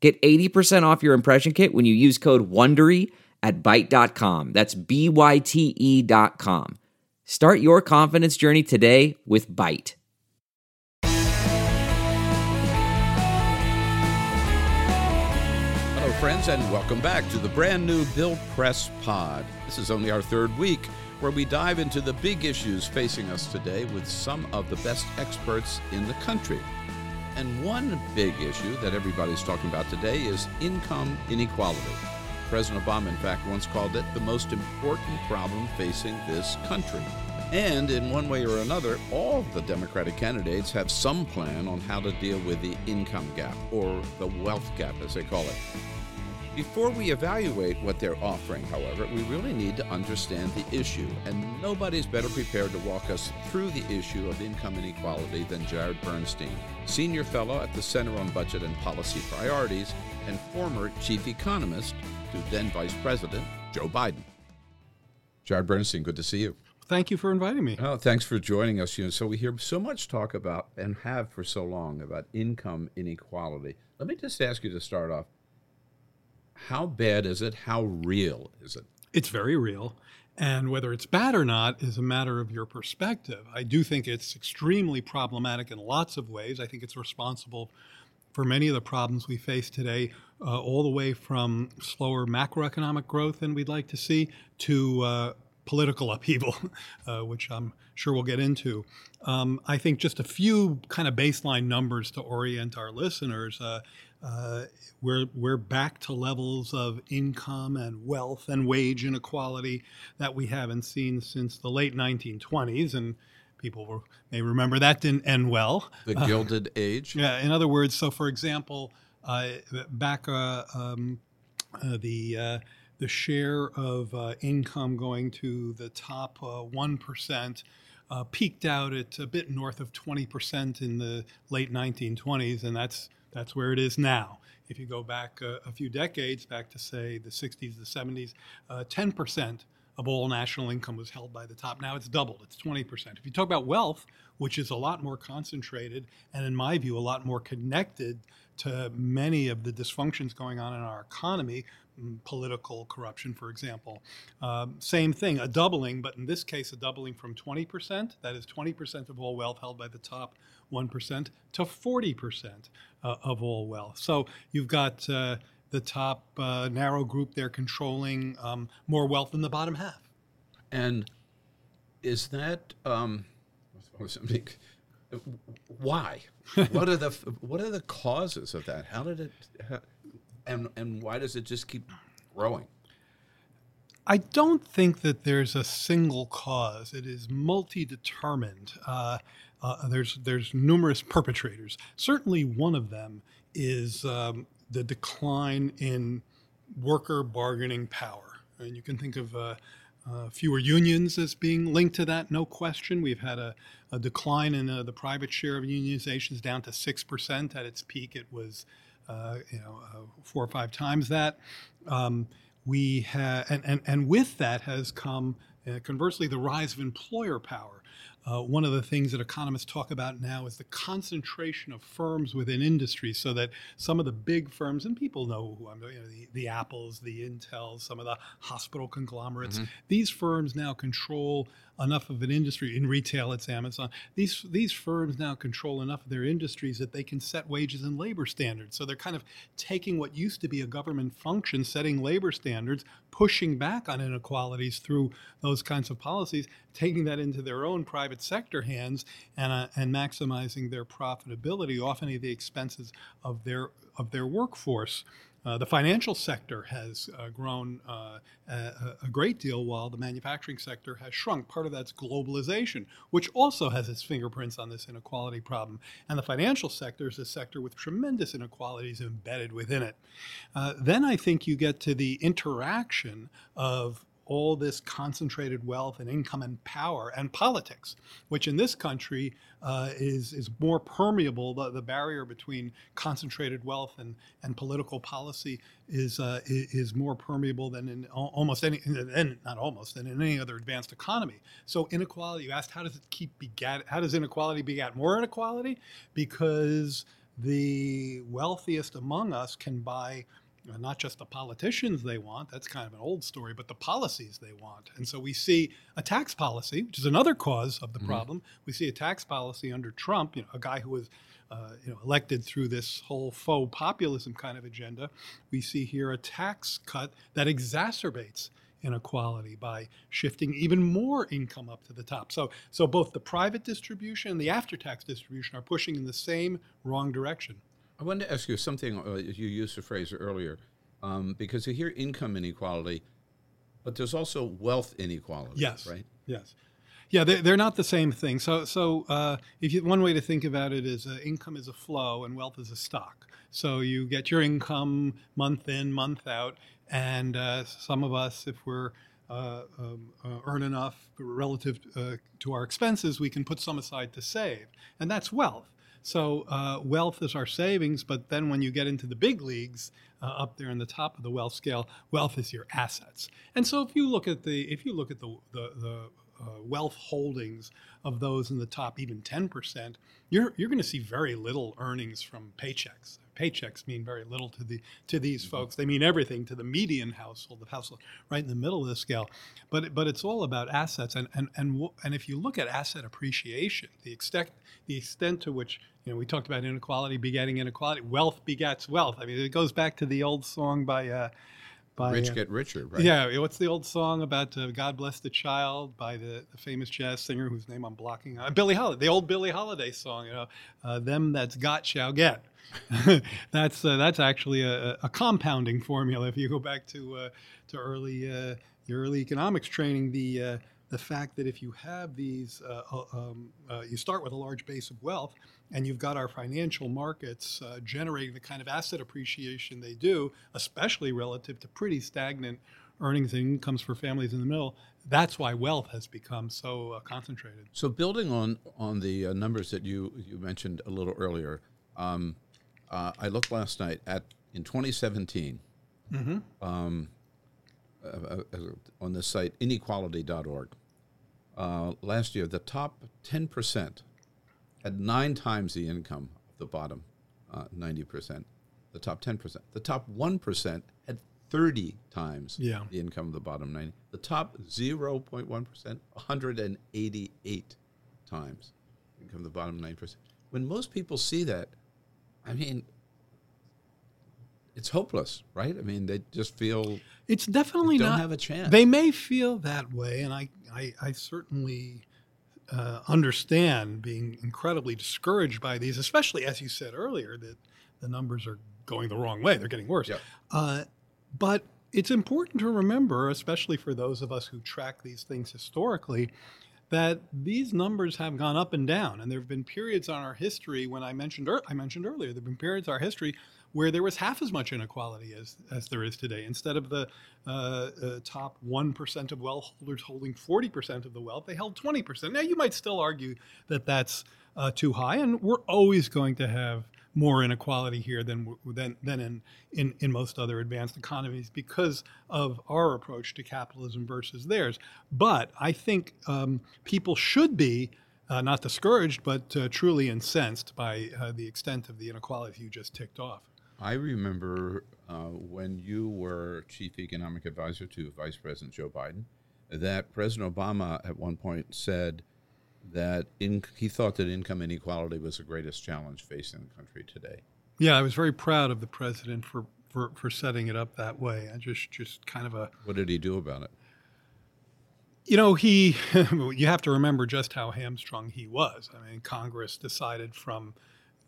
Get 80% off your impression kit when you use code WONDERY at Byte.com. That's B-Y-T-E dot com. Start your confidence journey today with Byte. Hello, friends, and welcome back to the brand new Bill Press Pod. This is only our third week where we dive into the big issues facing us today with some of the best experts in the country. And one big issue that everybody's talking about today is income inequality. President Obama, in fact, once called it the most important problem facing this country. And in one way or another, all the Democratic candidates have some plan on how to deal with the income gap, or the wealth gap, as they call it. Before we evaluate what they're offering, however, we really need to understand the issue, and nobody's better prepared to walk us through the issue of income inequality than Jared Bernstein, Senior Fellow at the Center on Budget and Policy Priorities and former Chief Economist to then Vice President Joe Biden. Jared Bernstein, good to see you. Thank you for inviting me. Oh, thanks for joining us. You know, so we hear so much talk about and have for so long about income inequality. Let me just ask you to start off. How bad is it? How real is it? It's very real. And whether it's bad or not is a matter of your perspective. I do think it's extremely problematic in lots of ways. I think it's responsible for many of the problems we face today, uh, all the way from slower macroeconomic growth than we'd like to see to uh, political upheaval, uh, which I'm sure we'll get into. Um, I think just a few kind of baseline numbers to orient our listeners. Uh, uh, we're, we're back to levels of income and wealth and wage inequality that we haven't seen since the late 1920s. And people may remember that didn't end well. The Gilded Age? Yeah, in other words, so for example, uh, back uh, um, uh, the the share of uh, income going to the top uh, 1% uh, peaked out at a bit north of 20% in the late 1920s, and that's, that's where it is now. If you go back a, a few decades, back to say the 60s, the 70s, 10% of all national income was held by the top. Now it's doubled, it's 20%. If you talk about wealth, which is a lot more concentrated and, in my view, a lot more connected to many of the dysfunctions going on in our economy, political corruption, for example. Um, same thing, a doubling, but in this case, a doubling from 20%, that is 20% of all wealth held by the top 1%, to 40% uh, of all wealth. So you've got uh, the top uh, narrow group there controlling um, more wealth than the bottom half. And is that um, why? what are the what are the causes of that? How did it? How, and and why does it just keep growing? I don't think that there's a single cause. It is multi-determined. Uh, uh, there's there's numerous perpetrators. Certainly, one of them is um, the decline in worker bargaining power, and you can think of. Uh, uh, fewer unions as being linked to that, no question. We've had a, a decline in uh, the private share of unionizations down to 6%. At its peak, it was you know, uh, four or five times that. Um, we ha- and, and, and with that has come, uh, conversely, the rise of employer power. Uh, one of the things that economists talk about now is the concentration of firms within industry, so that some of the big firms, and people know who I'm, you know, the, the Apples, the Intels, some of the hospital conglomerates, mm-hmm. these firms now control enough of an industry in retail it's amazon these these firms now control enough of their industries that they can set wages and labor standards so they're kind of taking what used to be a government function setting labor standards pushing back on inequalities through those kinds of policies taking that into their own private sector hands and uh, and maximizing their profitability often at the expenses of their of their workforce Uh, the financial sector has uh, grown uh, a, a, great deal while the manufacturing sector has shrunk. Part of that's globalization, which also has its fingerprints on this inequality problem. And the financial sector is a sector with tremendous inequalities embedded within it. Uh, then I think you get to the interaction of all this concentrated wealth and income and power and politics, which in this country uh, is is more permeable. The, the barrier between concentrated wealth and, and political policy is uh, is more permeable than in almost any, and not almost, than in any other advanced economy. So inequality. You asked how does it keep begat? How does inequality begat more inequality? Because the wealthiest among us can buy not just the politicians they want, that's kind of an old story, but the policies they want. And so we see a tax policy, which is another cause of the mm-hmm. problem. We see a tax policy under Trump, you know, a guy who was uh, you know, elected through this whole faux populism kind of agenda. We see here a tax cut that exacerbates inequality by shifting even more income up to the top. So, so both the private distribution and the after-tax distribution are pushing in the same wrong direction. I wanted to ask you something. Uh, you used the phrase earlier, um, because you hear income inequality, but there's also wealth inequality. Yes. Right. Yes. Yeah, they're, they're not the same thing. So, so uh, if you, one way to think about it is uh, income is a flow and wealth is a stock. So you get your income month in, month out, and uh, some of us, if we're uh, um, uh, earn enough relative uh, to our expenses, we can put some aside to save, and that's wealth. So uh, wealth is our savings, but then when you get into the big leagues, uh, up there in the top of the wealth scale, wealth is your assets. And so if you look at the if you look at the the, the uh, wealth holdings of those in the top even 10%, you're, you're going to see very little earnings from paychecks. Paychecks mean very little to the to these mm-hmm. folks. They mean everything to the median household, the household right in the middle of the scale. But but it's all about assets, and and and and if you look at asset appreciation, the extent the extent to which you know we talked about inequality begetting inequality, wealth begets wealth. I mean, it goes back to the old song by. Uh, by, Rich uh, Get Richer, right? Yeah. What's the old song about uh, God Bless the Child by the, the, famous jazz singer whose name I'm blocking? Uh, Billie Holiday, the old Billie Holiday song, you know, uh, them that's got shall get. that's uh, that's actually a, a, compounding formula. If you go back to uh, to early uh, your early economics training, the the fact that if you have these, uh, uh, um, uh, you start with a large base of wealth, and you've got our financial markets uh, generating the kind of asset appreciation they do, especially relative to pretty stagnant earnings and incomes for families in the middle. That's why wealth has become so uh, concentrated. So, building on on the uh, numbers that you you mentioned a little earlier, um, I looked last night at in 2017. Mm-hmm. Um, uh, uh, on this site, inequality.org. Uh, last year, the top 10% had nine times the income of the bottom uh, 90%. The top 10%. The top 1% had 30 times yeah. the income of the bottom 90. The top 0.1%, 188 times the income of the bottom 9%. When most people see that, I mean, it's hopeless, right? I mean, they just feel it's definitely don't not have a chance. They may feel that way, and I I, I certainly uh, understand being incredibly discouraged by these, especially as you said earlier that the numbers are going the wrong way; they're getting worse. Yep. Uh, but it's important to remember, especially for those of us who track these things historically, that these numbers have gone up and down, and there have been periods on our history when I mentioned I mentioned earlier there have been periods in our history where there was half as much inequality as, as there is today. Instead of the uh, uh, top 1% of wealth holders holding 40% of the wealth, they held 20%. Now, you might still argue that that's uh, too high, and we're always going to have more inequality here than than, than in, in, in most other advanced economies because of our approach to capitalism versus theirs. But I think um, people should be uh, not discouraged, but uh, truly incensed by uh, the extent of the inequality you just ticked off. I remember uh, when you were chief economic advisor to Vice President Joe Biden, that President Obama at one point said that in, he thought that income inequality was the greatest challenge facing the country today. Yeah, I was very proud of the president for, for, for setting it up that way. I just just kind of a. What did he do about it? You know, he. you have to remember just how hamstrung he was. I mean, Congress decided from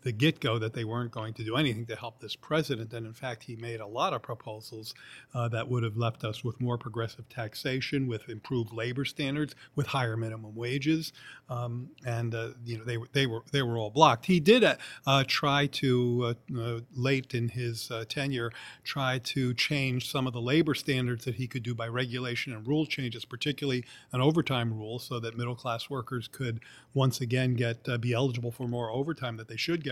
the get go that they weren't going to do anything to help this president. And in fact, he made a lot of proposals uh, that would have left us with more progressive taxation, with improved labor standards, with higher minimum wages. Um, and uh, you know they were they were they were all blocked. He did uh, uh try to uh, uh, late in his tenure try to change some of the labor standards that he could do by regulation and rule changes, particularly an overtime rule, so that middle class workers could once again get be eligible for more overtime that they should get.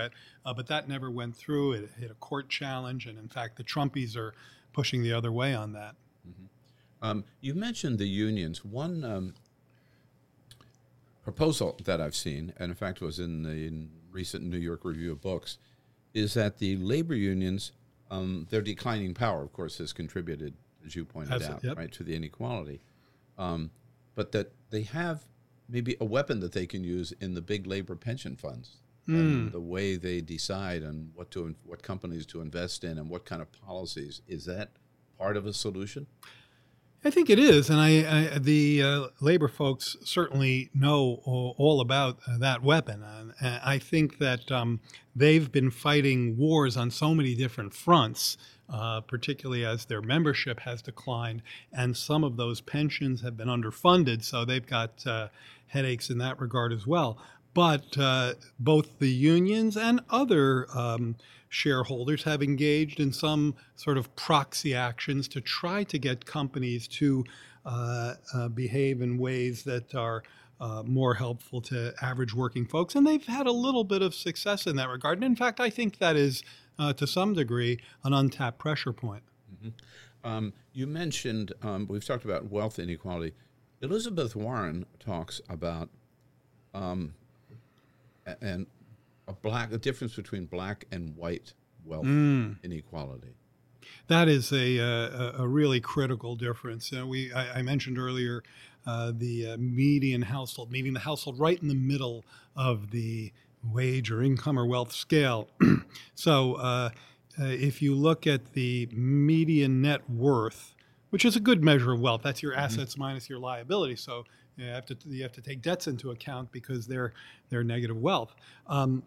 But that never went through. It hit a court challenge, and in fact, the Trumpies are pushing the other way on that. Mm-hmm. Um, you mentioned the unions. One um, proposal that I've seen, and in fact was in the in recent New York Review of Books, is that the labor unions, um, their declining power, of course, has contributed, as you pointed That's out, it, yep. right, to the inequality. Um, but that they have maybe a weapon that they can use in the big labor pension funds. Mm. And hmm. the way they decide on what to what companies to invest in and what kind of policies is that part of a solution? I think it is, and I, I the uh, labor folks certainly know all about uh, that weapon. And I think that um, they've been fighting wars on so many different fronts, uh, particularly as their membership has declined, and some of those pensions have been underfunded, so they've got uh, headaches in that regard as well. But uh, both the unions and other um, shareholders have engaged in some sort of proxy actions to try to get companies to uh, uh, behave in ways that are uh, more helpful to average working folks. And they've had a little bit of success in that regard. And in fact, I think that is, uh, to some degree, an untapped pressure point. Mm-hmm. Um, you mentioned, um, we've talked about wealth inequality. Elizabeth Warren talks about um, and a black a difference between black and white wealth mm. inequality. That is a, a, a really critical difference. Uh, we I, I, mentioned earlier uh, the uh, median household, meaning the household right in the middle of the wage or income or wealth scale. so uh, uh, if you look at the median net worth, which is a good measure of wealth, that's your mm-hmm. assets minus your liability. So you have to you have to take debts into account because they're they're negative wealth. Um,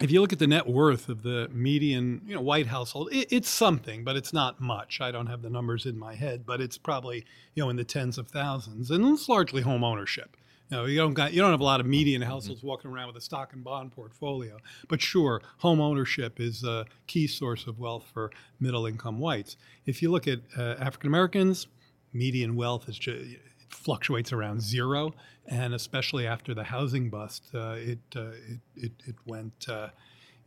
if you look at the net worth of the median, you know, white household, it, it's something, but it's not much. I don't have the numbers in my head, but it's probably you know in the tens of thousands, and it's largely home ownership. You know, you don't got you don't have a lot of median mm-hmm. households walking around with a stock and bond portfolio, but sure, home ownership is a key source of wealth for middle income whites. If you look at uh, African Americans, median wealth is just, fluctuates around zero, and especially after the housing bust, uh, it, uh, it, it, it went uh,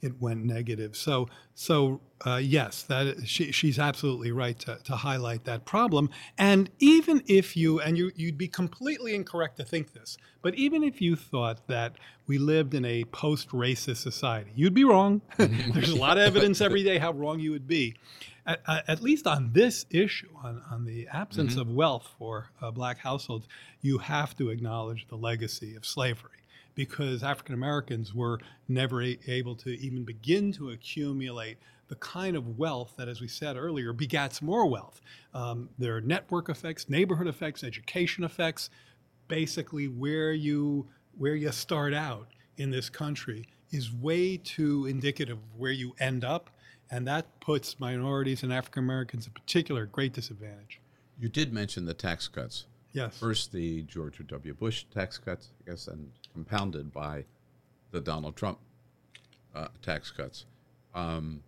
it went negative. So so uh, yes, that she, she's absolutely right to, to highlight that problem. And even if you and you you'd be completely incorrect to think this, but even if you thought that we lived in a post-racist society, you'd be wrong. There's a lot of evidence every day how wrong you would be at, at, least on this issue, on, on the absence mm-hmm. of wealth for uh, black households, you have to acknowledge the legacy of slavery because African Americans were never a- able to even begin to accumulate the kind of wealth that, as we said earlier, begats more wealth. Um, there are network effects, neighborhood effects, education effects. Basically, where you where you start out in this country is way too indicative of where you end up and that puts minorities and African Americans in particular at great disadvantage. You did mention the tax cuts. Yes. First, the George W. Bush tax cuts, I guess, and compounded by the Donald Trump uh, tax cuts, um,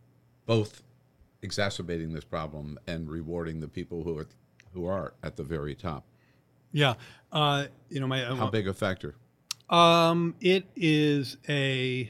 both exacerbating this problem and rewarding the people who are who are at the very top. Yeah, uh, you know, my how big a factor? Um, it is a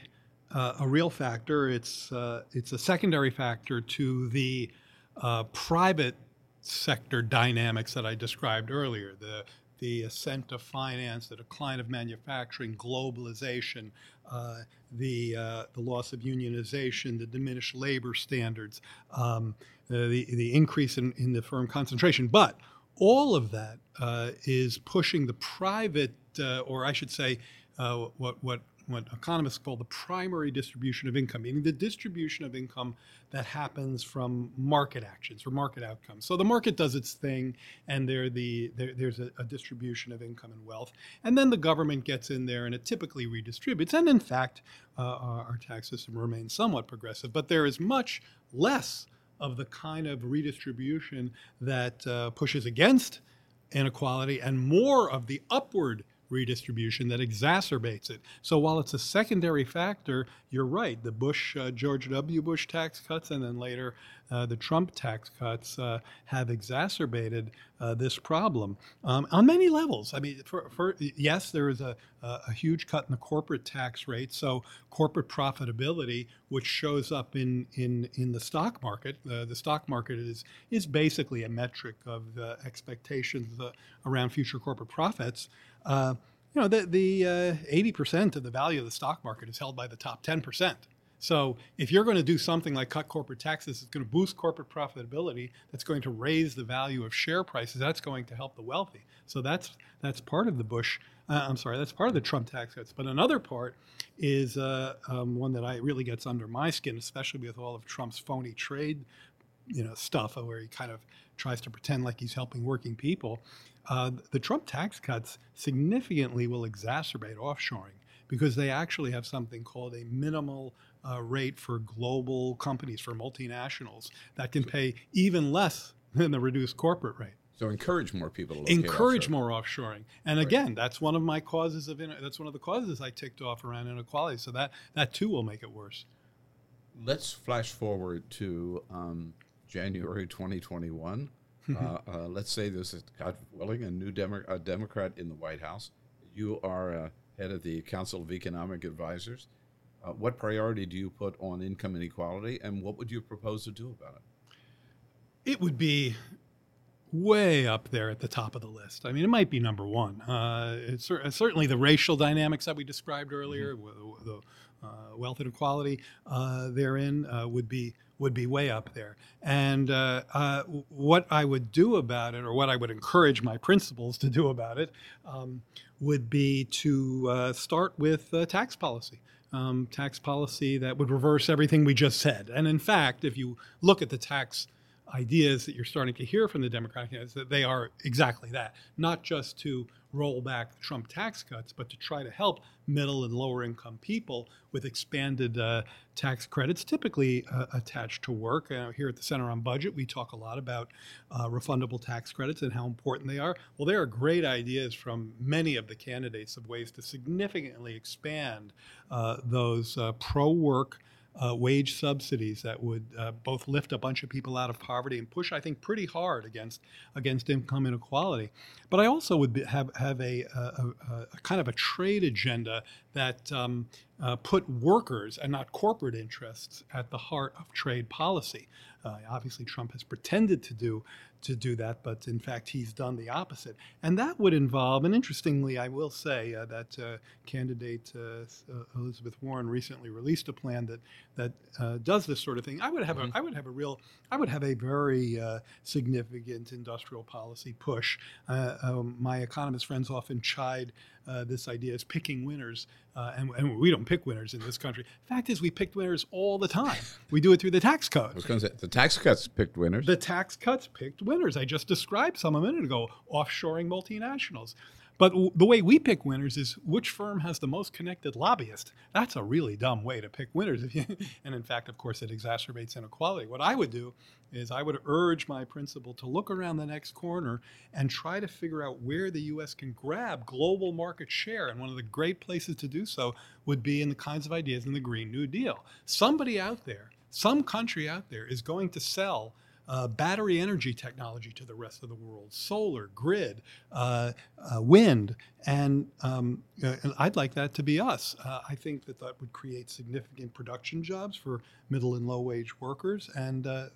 uh, a real factor. It's uh, it's a secondary factor to the uh, private sector dynamics that I described earlier. The the ascent of finance, the decline of manufacturing, globalization, uh, the uh, the loss of unionization, the diminished labor standards, um, the the increase in, in the firm concentration. But all of that uh, is pushing the private, or I should say, what what what economists call the primary distribution of income, meaning the distribution of income that happens from market actions or market outcomes. So the market does its thing, and the there, there's a, a distribution of income and wealth, and then the government gets in there and it typically redistributes. And in fact, uh, our, our tax system remains somewhat progressive, but there is much less of the kind of redistribution that uh, pushes against inequality and more of the upward redistribution that exacerbates it. So while it's a secondary factor, you're right. The Bush, uh, George W. Bush tax cuts, and then later uh, the Trump tax cuts uh, have exacerbated uh, this problem um, on many levels. I mean, for, for, yes, there is a, a huge cut in the corporate tax rate, so corporate profitability, which shows up in in, in the stock market. Uh, the stock market is is basically a metric of expectations uh, around future corporate profits. Uh, you know, the the eighty percent of the value of the stock market is held by the top ten percent. So if you're going to do something like cut corporate taxes, it's going to boost corporate profitability. That's going to raise the value of share prices. That's going to help the wealthy. So that's that's part of the Bush. Uh, I'm sorry, that's part of the Trump tax cuts. But another part is uh, um, one that I really gets under my skin, especially with all of Trump's phony trade, you know, stuff where he kind of tries to pretend like he's helping working people. Uh, the Trump tax cuts significantly will exacerbate offshoring because they actually have something called a minimal uh, rate for global companies, for multinationals, that can pay even less than the reduced corporate rate. So encourage more people to encourage offshore. more offshoring. And right. again, that's one of my causes of that's one of the causes I ticked off around inequality. So that that too will make it worse. Let's flash forward to um, January 2021. Uh, uh, let's say there's, a, God willing, a new Demo- a Democrat in the White House. You are uh, head of the Council of Economic Advisors. Uh, what priority do you put on income inequality, and what would you propose to do about it? It would be way up there at the top of the list. I mean, it might be number one. Uh, it's, certainly the racial dynamics that we described earlier, mm-hmm. the, uh, wealth inequality uh, therein uh, would be would be way up there. And uh, uh, what I would do about it, or what I would encourage my principals to do about it, um, would be to start with tax policy um, tax policy that would reverse everything we just said. And in fact, if you look at the tax ideas that you're starting to hear from the Democratic that they are exactly that, not just to roll back Trump tax cuts, but to try to help middle and lower income people with expanded uh, tax credits, typically uh, attached to work. Uh, here at the Center on Budget, we talk a lot about uh, refundable tax credits and how important they are. Well, there are great ideas from many of the candidates of ways to significantly expand uh, those uh, pro work uh, wage subsidies that would uh, both lift a bunch of people out of poverty and push, I think, pretty hard against against income inequality. But I also would be, have have a, a, a, a, kind of a trade agenda that um, uh, put workers and not corporate interests at the heart of trade policy. Uh, obviously, Trump has pretended to do to do that, but in fact, he's done the opposite. And that would involve, and interestingly, I will say uh, that uh, candidate uh, uh Elizabeth Warren recently released a plan that that uh, does this sort of thing. I would have mm-hmm. a, I would have a real, I would have a very uh, significant industrial policy push. Um, my economist friends often chide uh, this idea as picking winners, uh, and, and, we don't pick winners in this country. Fact is, we pick winners all the time. We do it through the tax code. I was going to say the tax cuts picked winners. The tax cuts picked winners. I just described some a minute ago. Offshoring multinationals. But w- the way we pick winners is which firm has the most connected lobbyist. That's a really dumb way to pick winners. and in fact, of course, it exacerbates inequality. What I would do is I would urge my principal to look around the next corner and try to figure out where the U.S. can grab global market share. And one of the great places to do so would be in the kinds of ideas in the Green New Deal. Somebody out there, some country out there is going to sell uh, battery energy technology to the rest of the world, solar, grid, uh, uh, wind, and, um, uh, and, I'd like that to be us. Uh, I think that that would create significant production jobs for middle and low wage workers, and uh,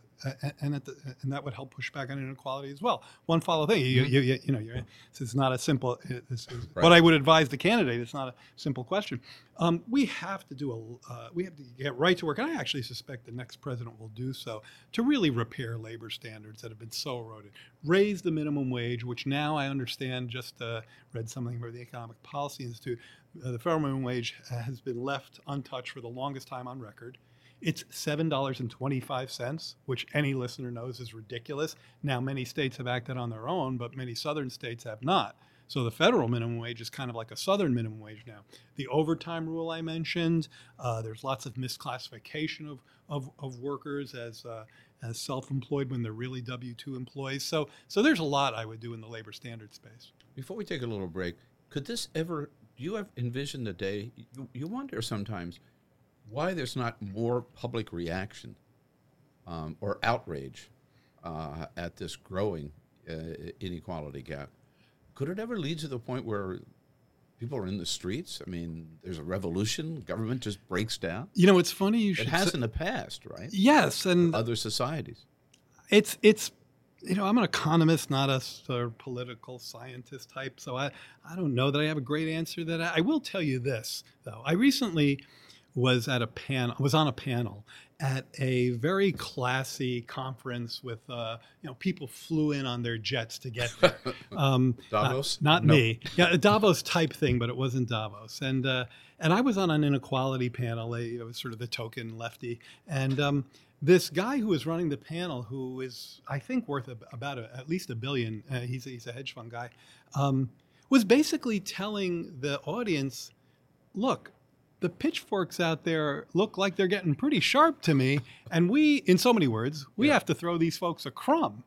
and the, and that would help push back on inequality as well. One follow thing, you, mm-hmm. you, you, you know, you're, it's not a simple. This is right. what I would advise the candidate. It's not a simple question. Um, we have to do a. Uh, we have to get right to work, and I actually suspect the next president will do so to really repair labor standards that have been so eroded. Raise the minimum wage, which now I understand. Just uh, read something from the Economic Policy Institute. Uh, the federal minimum wage has been left untouched for the longest time on record. It's $7.25, which any listener knows is ridiculous. Now, many states have acted on their own, but many southern states have not. So the federal minimum wage is kind of like a southern minimum wage now. The overtime rule I mentioned, uh, there's lots of misclassification of, of, of workers as, uh, as self-employed when they're really W-2 employees. So, so there's a lot I would do in the labor standard space. Before we take a little break, could this ever, do you have envisioned the day, you, you wonder sometimes, why there's not more public reaction um, or outrage uh, at this growing uh, inequality gap. Could it ever lead to the point where people are in the streets? I mean, there's a revolution. Government just breaks down. You know, it's funny you should. It has say, in the past, right? Yes, and other societies. It's it's you know, I'm an economist, not a sort of political scientist type, so I, I don't know that I have a great answer. That I, I will tell you this though. I recently was at a panel was on a panel at a very classy conference with uh, you know people flew in on their jets to get there. Um, Davos, not, not me. Yeah, a Davos type thing, but it wasn't Davos. And uh, and I was on an inequality panel. It was sort of the token lefty, and um, this guy who was running the panel, who is I think worth a, about a, at least a billion. Uh, he's a, he's a hedge fund guy. Um, was basically telling the audience, look, the pitchforks out there look like they're getting pretty sharp to me. And we, in so many words, we yeah. have to throw these folks a crumb.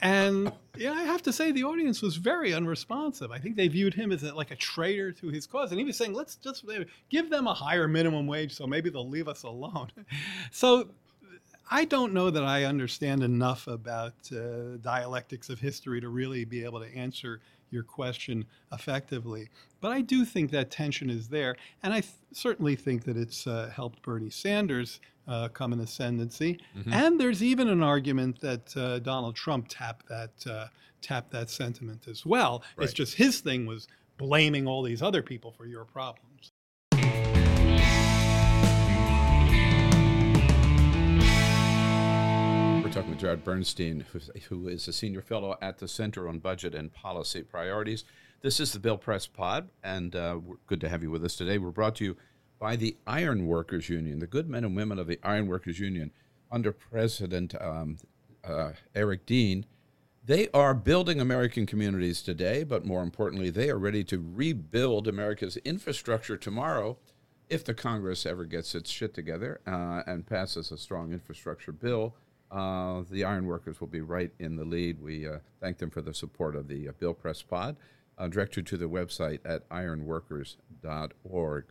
And yeah, I have to say the audience was very unresponsive. I think they viewed him as a, like a traitor to his cause. And he was saying, let's just give them a higher minimum wage so maybe they'll leave us alone. so I don't know that I understand enough about uh, dialectics of history to really be able to answer your question effectively. But I do think that tension is there, and I th- certainly think that it's uh, helped Bernie Sanders uh, come in ascendancy. Mm-hmm. And there's even an argument that uh, Donald Trump tapped that uh, tapped that sentiment as well. Right. It's just his thing was blaming all these other people for your problems. Talking with Jared Bernstein, who is a senior fellow at the Center on Budget and Policy Priorities. This is the Bill Press Pod, and uh, we're good to have you with us today. We're brought to you by the Iron Workers Union, the good men and women of the Iron Workers Union, under President um, uh, Eric Dean. They are building American communities today, but more importantly, they are ready to rebuild America's infrastructure tomorrow if the Congress ever gets its shit together uh, and passes a strong infrastructure bill uh, the ironworkers will be right in the lead. We uh, thank them for the support of the uh, Bill Press Pod. I'll direct you to the website at ironworkers.org.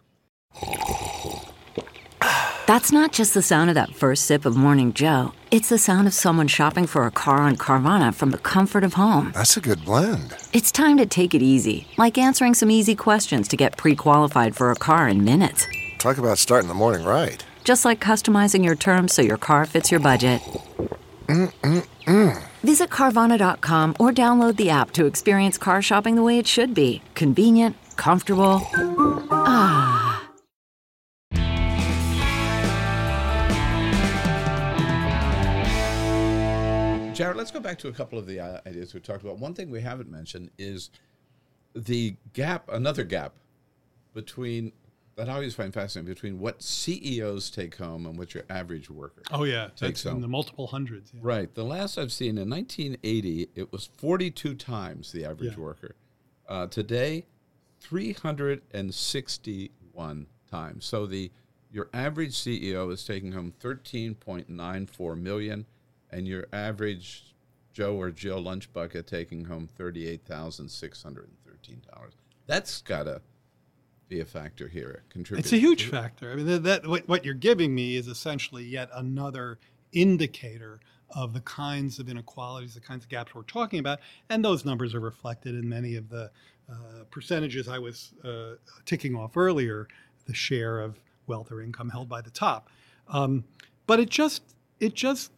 That's not just the sound of that first sip of Morning Joe. It's the sound of someone shopping for a car on Carvana from the comfort of home. That's a good blend. It's time to take it easy, like answering some easy questions to get pre qualified for a car in minutes. Talk about starting the morning right just like customizing your terms so your car fits your budget. Mm-mm-mm. Visit Carvana.com or download the app to experience car shopping the way it should be convenient, comfortable. Ah. Jared, let's go back to a couple of the uh, ideas we talked about. One thing we haven't mentioned is the gap, another gap between that I always find fascinating between what CEOs take home and what your average worker. Oh yeah, takes home. in the multiple hundreds. Yeah. Right. The last I've seen in 1980, it was 42 times the average yeah. worker. Uh, today, 361 times. So the your average CEO is taking home 13.94 million, and your average Joe or Jill lunch bucket taking home $38,613. That's got to be a factor here. Contribute. It's a huge factor. I mean, that, that what, what you're giving me is essentially yet another indicator of the kinds of inequalities, the kinds of gaps we're talking about, and those numbers are reflected in many of the uh, percentages I was uh, ticking off earlier, the share of wealth or income held by the top. Um, but it just it just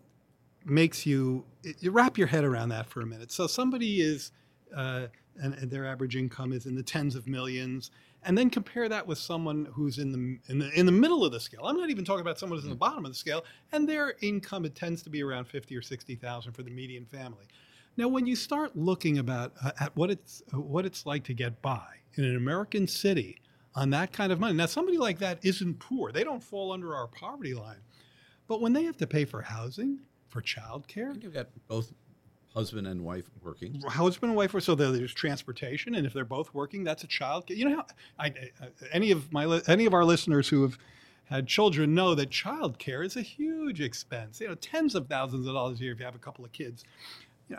makes you, you wrap your head around that for a minute. So somebody is, uh, and, and their average income is in the tens of millions, and then compare that with someone who's in the in the in the middle of the scale. I'm not even talking about someone who's in the bottom of the scale, and their income it tends to be around fifty or sixty thousand for the median family. Now, when you start looking about uh, at what it's uh, what it's like to get by in an American city on that kind of money, now somebody like that isn't poor; they don't fall under our poverty line. But when they have to pay for housing, for childcare, you've got both husband and wife working. husband and wife so there's transportation and if they're both working that's a child you know how I, any of my any of our listeners who have had children know that child care is a huge expense. You know tens of thousands of dollars a year if you have a couple of kids.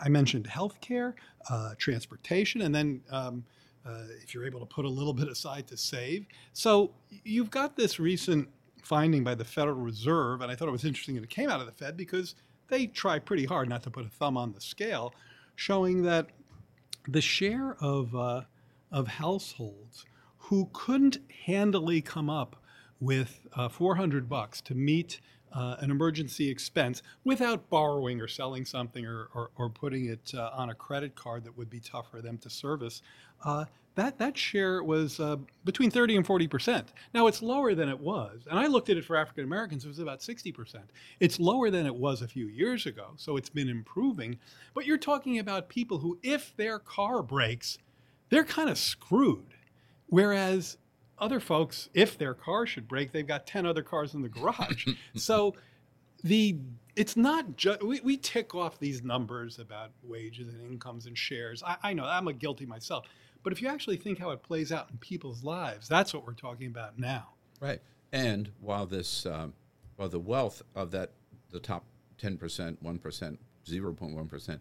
I mentioned health care uh, transportation and then um, uh, if you're able to put a little bit aside to save. So you've got this recent finding by the federal reserve and i thought it was interesting that it came out of the fed because they try pretty hard not to put a thumb on the scale, showing that the share of uh, of households who couldn't handily come up with uh, 400 bucks to meet uh, an emergency expense without borrowing or selling something or, or, or putting it uh, on a credit card that would be tough for them to service, uh, that, that share was uh, between 30 and 40 percent. Now, it's lower than it was. And I looked at it for African Americans, it was about 60 percent. It's lower than it was a few years ago, so it's been improving. But you're talking about people who, if their car breaks, they're kind of screwed. Whereas other folks, if their car should break, they've got 10 other cars in the garage. so the it's not just we, we tick off these numbers about wages and incomes and shares. I, I know I'm a guilty myself. But if you actually think how it plays out in people's lives, that's what we're talking about now. Right. And while this, um, while the wealth of that, the top 10%, 1%, 0.1%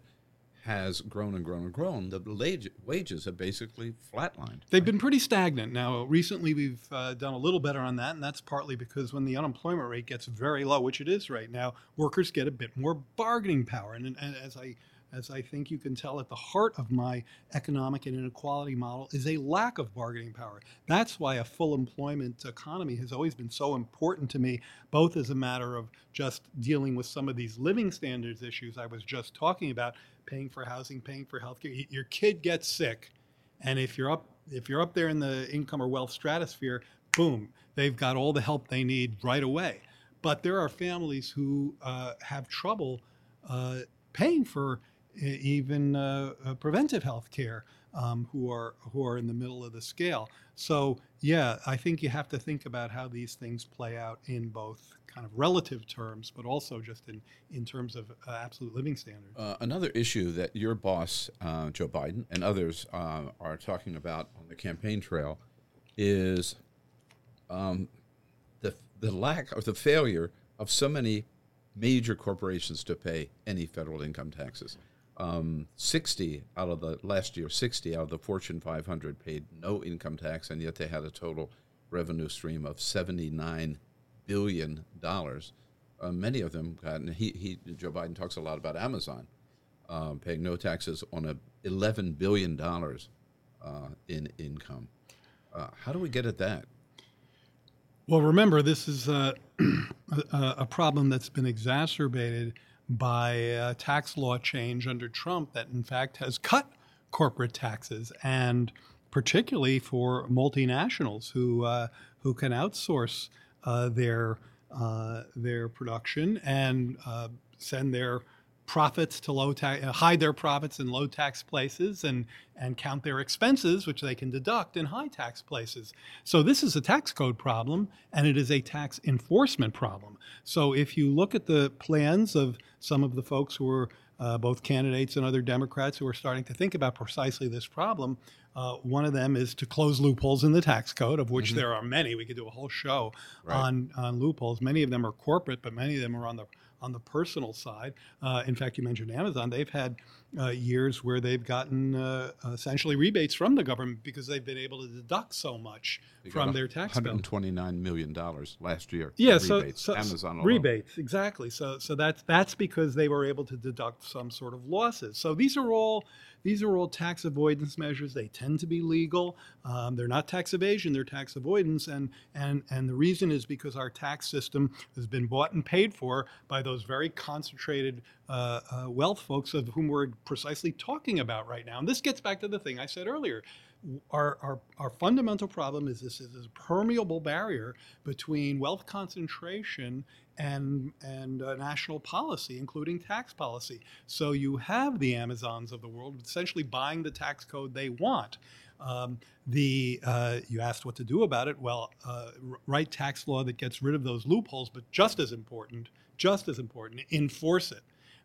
has grown and grown and grown, the wage, wages have basically flatlined. They've been pretty stagnant. Now, recently we've uh, done a little better on that, and that's partly because when the unemployment rate gets very low, which it is right now, workers get a bit more bargaining power. And, and as I as I think you can tell at the heart of my economic and inequality model is a lack of bargaining power. That's why a full employment economy has always been so important to me, both as a matter of just dealing with some of these living standards issues I was just talking about, paying for housing, paying for healthcare. Your kid gets sick, and if you're up if you're up there in the income or wealth stratosphere, boom, they've got all the help they need right away. But there are families who uh, have trouble uh, paying for even uh, uh, preventive health care um, who are who are in the middle of the scale. So yeah, I think you have to think about how these things play out in both kind of relative terms, but also just in in terms of uh, absolute living standards. Uh, another issue that your boss, uh, Joe Biden, and others uh, are talking about on the campaign trail is um, the the lack or the failure of so many major corporations to pay any federal income taxes um, 60 out of the last year, 60 out of the Fortune 500 paid no income tax, and yet they had a total revenue stream of 79 billion dollars. Uh, many of them got, and he, he, Joe Biden talks a lot about Amazon um, paying no taxes on a 11 billion dollars uh, in income. Uh, how do we get at that? Well, remember, this is a, a, a problem that's been exacerbated by a tax law change under Trump that, in fact, has cut corporate taxes, and particularly for multinationals who uh, who can outsource uh, their uh, their production and uh, send their profits to low tax, uh, hide their profits in low tax places and, and count their expenses, which they can deduct in high tax places. So this is a tax code problem and it is a tax enforcement problem. So if you look at the plans of some of the folks who are uh, both candidates and other Democrats who are starting to think about precisely this problem. Uh, one of them is to close loopholes in the tax code, of which mm-hmm. there are many. We could do a whole show right. on on loopholes. Many of them are corporate, but many of them are on the on the personal side. Uh, in fact, you mentioned Amazon. They've had uh, years where they've gotten uh, essentially rebates from the government because they've been able to deduct so much they from their tax bill. $129 million last year. Yeah, so, so, Amazon alone. rebates exactly. So so that's that's because they were able to deduct some sort of losses. So these are all these are all tax avoidance measures. They tend to be legal. Um, they're not tax evasion; they're tax avoidance. And and and the reason is because our tax system has been bought and paid for by those very concentrated uh, uh, wealth folks of whom we're precisely talking about right now. And this gets back to the thing I said earlier our, our, our fundamental problem is this is a permeable barrier between wealth concentration and, and uh, national policy, including tax policy. So you have the Amazons of the world essentially buying the tax code they want. Um, the uh, you asked what to do about it. Well, uh, write tax law that gets rid of those loopholes, but just as important, just as important, enforce it.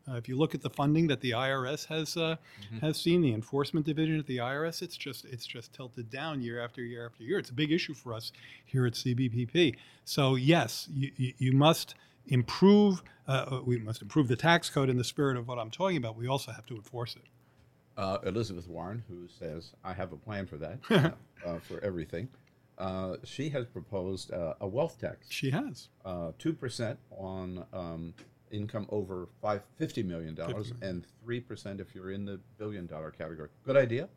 Uh, if you look at the funding that the IRS has uh, mm-hmm. has seen, the enforcement division at the IRS, it's just it's just tilted down year after year after year. It's a big issue for us here at CBPP. So yes, you, you, you must improve. Uh, uh, we must improve the tax code in the spirit of what I'm talking about. We also have to enforce it. Uh, Elizabeth Warren, who says, "I have a plan for that, uh, for everything." she has proposed a wealth tax. She has two percent on um, income over five, $50 million and 3% if you're in the billion dollar category. Good idea?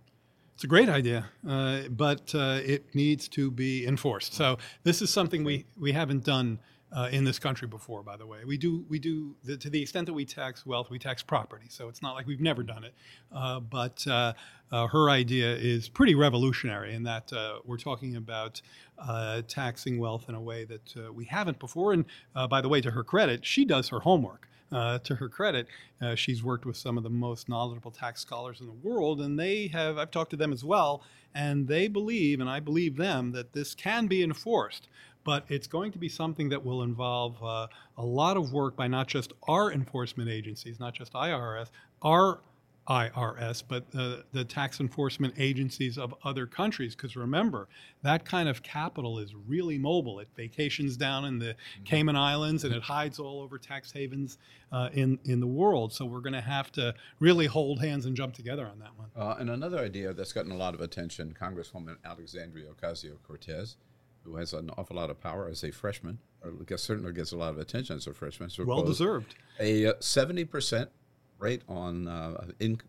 It's a great idea, uh, but uh, it needs to be enforced. So this is something we, we haven't done uh, in this country before. By the way, we do we do the, to the extent that we tax wealth, we tax property. So it's not like we've never done it. Uh, but uh, uh, her idea is pretty revolutionary in that uh, we're talking about uh, taxing wealth in a way that we haven't before. And by the way, to her credit, she does her homework. Uh, to her credit, uh, she's worked with some of the most knowledgeable tax scholars in the world, and they have, I've talked to them as well, and they believe, and I believe them, that this can be enforced but it's going to be something that will involve uh, a lot of work by not just our enforcement agencies, not just IRS, our IRS, but uh, the tax enforcement agencies of other countries. Because remember, that kind of capital is really mobile. It vacations down in the mm-hmm. Cayman Islands and it hides all over tax havens uh, in, in the world. So we're going to have to really hold hands and jump together on that one. Uh, and another idea that's gotten a lot of attention Congresswoman Alexandria Ocasio Cortez who has an awful lot of power as a freshman, or gets, certainly gets a lot of attention as a freshman. So well deserved. A uh, seventy percent rate on uh, in,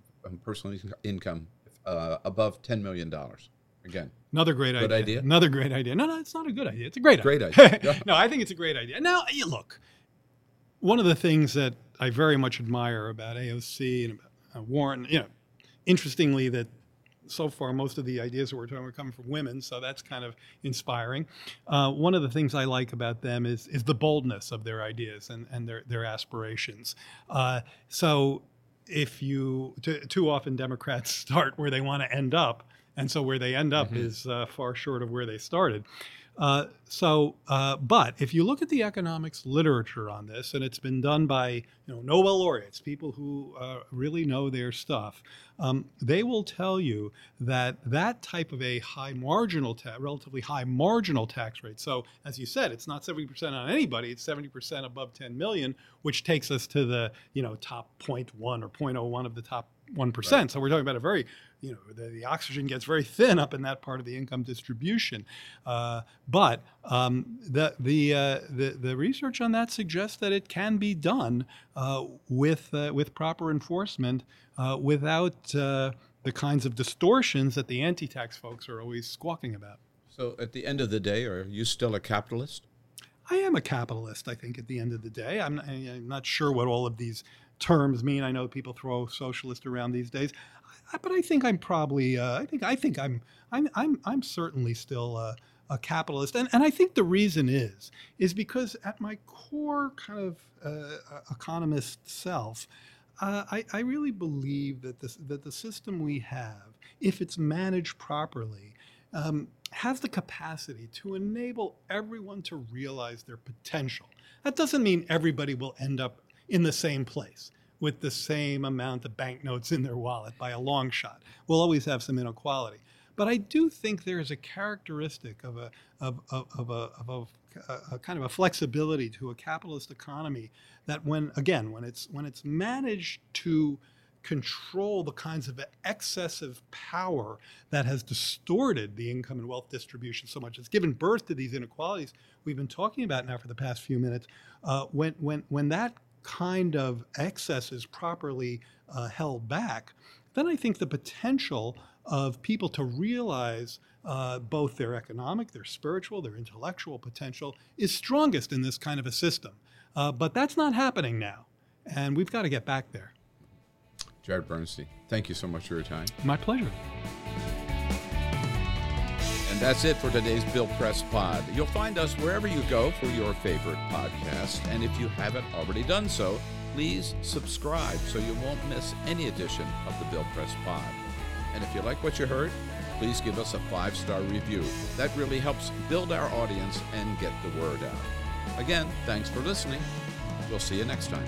personal income uh, above ten million dollars. Again, another great idea. idea. Another great idea. No, no, it's not a good idea. It's a great, great idea. idea. no, I think it's a great idea. Now, you look. One of the things that I very much admire about AOC and about uh, Warren, you know, interestingly, that so far, most of the ideas that we're talking about are coming from women, so that's kind of inspiring. Uh, one of the things I like about them is is the boldness of their ideas and, and their their aspirations. Uh, so if you t- too often Democrats start where they want to end up, and so where they end up mm-hmm. is uh, far short of where they started. Uh, so, uh, but if you look at the economics literature on this, and it's been done by you know Nobel laureates, people who uh, really know their stuff, um, they will tell you that that type of a high marginal, ta- relatively high marginal tax rate. So, as you said, it's not 70% on anybody; it's 70% above 10 million, which takes us to the you know top 0.1 or 0.01 of the top one right. So we're talking about a very, you know, the, the, oxygen gets very thin up in that part of the income distribution. Uh, but um, the the, uh, the the research on that suggests that it can be done uh, with uh, with proper enforcement uh, without uh, the kinds of distortions that the anti-tax folks are always squawking about. So at the end of the day, are you still a capitalist? I am a capitalist. I think at the end of the day, I'm, I'm not sure what all of these terms mean. I know people throw socialist around these days, but I think I'm probably uh, I think I think I'm I'm I'm I'm certainly still a, a, capitalist, and and I think the reason is is because at my core kind of uh, economist self. Uh, I, I, really believe that this, that the system we have, if it's managed properly, um, has the capacity to enable everyone to realize their potential. That doesn't mean everybody will end up in the same place with the same amount of banknotes in their wallet by a long shot. We'll always have some inequality. But I do think there is a characteristic of a, of, of, of, a, of a, a, kind of a flexibility to a capitalist economy that when, again, when it's, when it's managed to control the kinds of excessive power that has distorted the income and wealth distribution so much. It's given birth to these inequalities we've been talking about now for the past few minutes. Uh, when, when, when that kind of excess is properly uh, held back, then I think the potential of people to realize uh, both their economic, their spiritual, their intellectual potential is strongest in this kind of a system. Uh, but that's not happening now, and we've got to get back there. Jared Bernstein, thank you so much for your time. My pleasure. That's it for today's Bill Press Pod. You'll find us wherever you go for your favorite podcast. And if you haven't already done so, please subscribe so you won't miss any edition of the Bill Press Pod. And if you like what you heard, please give us a five star review. That really helps build our audience and get the word out. Again, thanks for listening. We'll see you next time.